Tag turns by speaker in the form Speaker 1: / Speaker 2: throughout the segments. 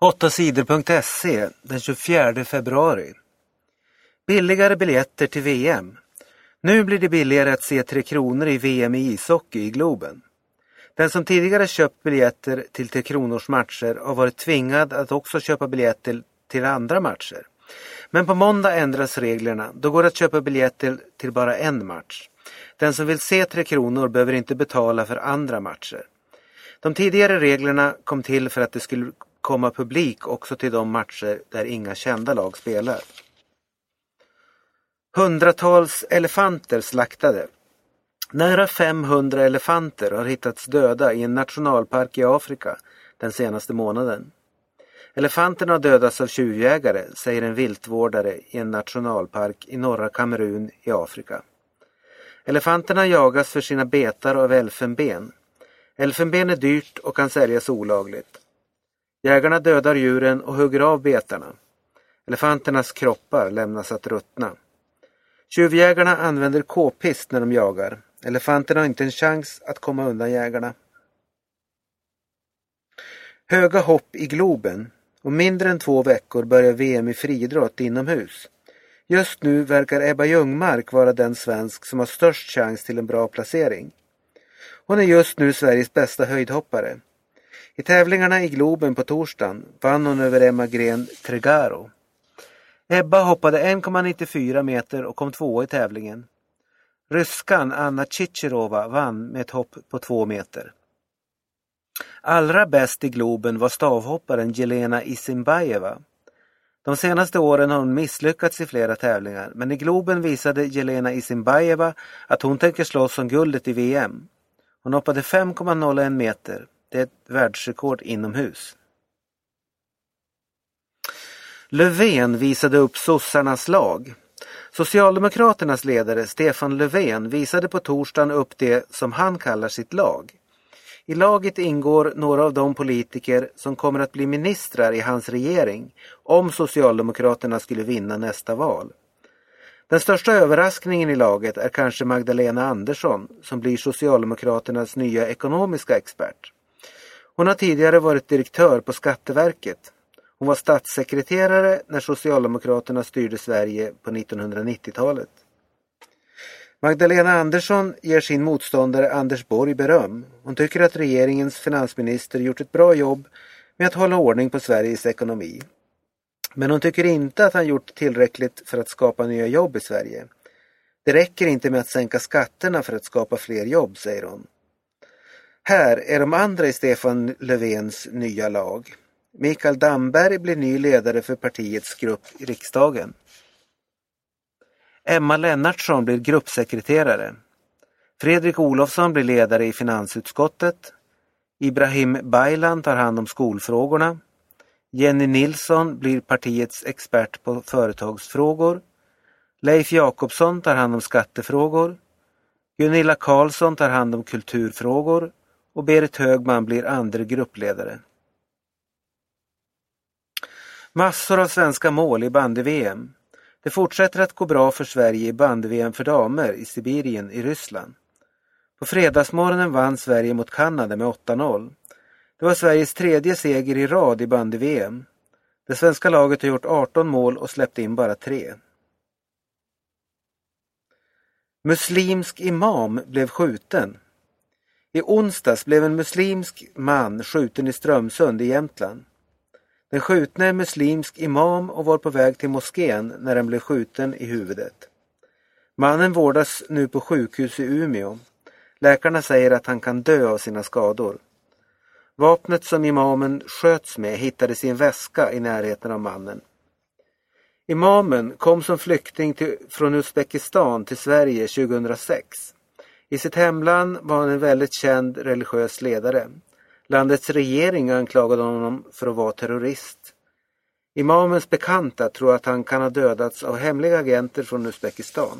Speaker 1: 8sidor.se den 24 februari. Billigare biljetter till VM. Nu blir det billigare att se Tre Kronor i VM i ishockey i Globen. Den som tidigare köpt biljetter till Tre Kronors matcher har varit tvingad att också köpa biljetter till andra matcher. Men på måndag ändras reglerna. Då går det att köpa biljetter till bara en match. Den som vill se Tre Kronor behöver inte betala för andra matcher. De tidigare reglerna kom till för att det skulle komma publik också till de matcher där inga kända lag spelar. Hundratals elefanter slaktade. Nära 500 elefanter har hittats döda i en nationalpark i Afrika den senaste månaden. Elefanterna har dödats av tjuvjägare, säger en viltvårdare i en nationalpark i norra Kamerun i Afrika. Elefanterna jagas för sina betar av elfenben. Elfenben är dyrt och kan säljas olagligt. Jägarna dödar djuren och hugger av betarna. Elefanternas kroppar lämnas att ruttna. Tjuvjägarna använder k-pist när de jagar. Elefanterna har inte en chans att komma undan jägarna. Höga hopp i Globen. Om mindre än två veckor börjar VM i friidrott inomhus. Just nu verkar Ebba Ljungmark vara den svensk som har störst chans till en bra placering. Hon är just nu Sveriges bästa höjdhoppare. I tävlingarna i Globen på torsdagen vann hon över Emma Gren Tregaro. Ebba hoppade 1,94 meter och kom tvåa i tävlingen. Ryskan Anna Chichirova vann med ett hopp på två meter. Allra bäst i Globen var stavhopparen Jelena Isimbajeva. De senaste åren har hon misslyckats i flera tävlingar men i Globen visade Jelena Isimbajeva att hon tänker slåss om guldet i VM. Hon hoppade 5,01 meter. Det är ett världsrekord inomhus. Löfven visade upp sossarnas lag. Socialdemokraternas ledare Stefan Löfven visade på torsdagen upp det som han kallar sitt lag. I laget ingår några av de politiker som kommer att bli ministrar i hans regering om Socialdemokraterna skulle vinna nästa val. Den största överraskningen i laget är kanske Magdalena Andersson som blir Socialdemokraternas nya ekonomiska expert. Hon har tidigare varit direktör på Skatteverket. Hon var statssekreterare när Socialdemokraterna styrde Sverige på 1990-talet. Magdalena Andersson ger sin motståndare Anders Borg beröm. Hon tycker att regeringens finansminister gjort ett bra jobb med att hålla ordning på Sveriges ekonomi. Men hon tycker inte att han gjort tillräckligt för att skapa nya jobb i Sverige. Det räcker inte med att sänka skatterna för att skapa fler jobb, säger hon. Här är de andra i Stefan Löfvens nya lag. Mikael Damberg blir ny ledare för partiets grupp i riksdagen. Emma Lennartsson blir gruppsekreterare. Fredrik Olofsson blir ledare i finansutskottet. Ibrahim Baylan tar hand om skolfrågorna. Jenny Nilsson blir partiets expert på företagsfrågor. Leif Jakobsson tar hand om skattefrågor. Gunilla Karlsson tar hand om kulturfrågor och Berit Högman blir andre gruppledare. Massor av svenska mål i bandy-VM. Det fortsätter att gå bra för Sverige i bandy-VM för damer i Sibirien i Ryssland. På fredagsmorgonen vann Sverige mot Kanada med 8-0. Det var Sveriges tredje seger i rad i bandy-VM. Det svenska laget har gjort 18 mål och släppt in bara tre. Muslimsk imam blev skjuten. I onsdags blev en muslimsk man skjuten i Strömsund i Jämtland. Den skjutne är muslimsk imam och var på väg till moskén när den blev skjuten i huvudet. Mannen vårdas nu på sjukhus i Umeå. Läkarna säger att han kan dö av sina skador. Vapnet som imamen sköts med hittades i en väska i närheten av mannen. Imamen kom som flykting till, från Uzbekistan till Sverige 2006. I sitt hemland var han en väldigt känd religiös ledare. Landets regering anklagade honom för att vara terrorist. Imamens bekanta tror att han kan ha dödats av hemliga agenter från Uzbekistan.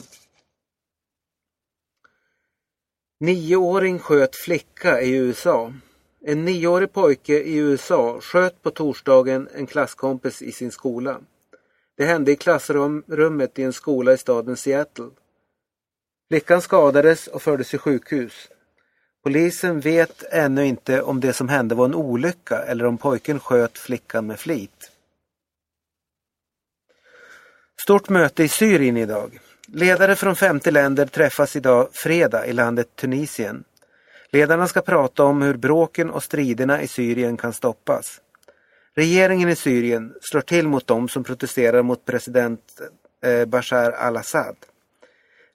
Speaker 1: Nioåring sköt flicka i USA. En nioårig pojke i USA sköt på torsdagen en klasskompis i sin skola. Det hände i klassrummet i en skola i staden Seattle. Flickan skadades och fördes till sjukhus. Polisen vet ännu inte om det som hände var en olycka eller om pojken sköt flickan med flit. Stort möte i Syrien idag. Ledare från 50 länder träffas idag fredag i landet Tunisien. Ledarna ska prata om hur bråken och striderna i Syrien kan stoppas. Regeringen i Syrien slår till mot dem som protesterar mot president eh, Bashar al-Assad.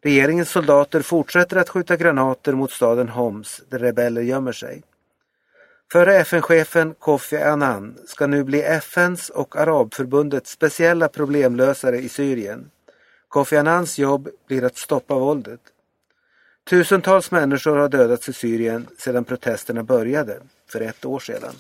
Speaker 1: Regeringens soldater fortsätter att skjuta granater mot staden Homs där rebeller gömmer sig. Förre FN-chefen Kofi Annan ska nu bli FNs och Arabförbundets speciella problemlösare i Syrien. Kofi Annans jobb blir att stoppa våldet. Tusentals människor har dödats i Syrien sedan protesterna började för ett år sedan.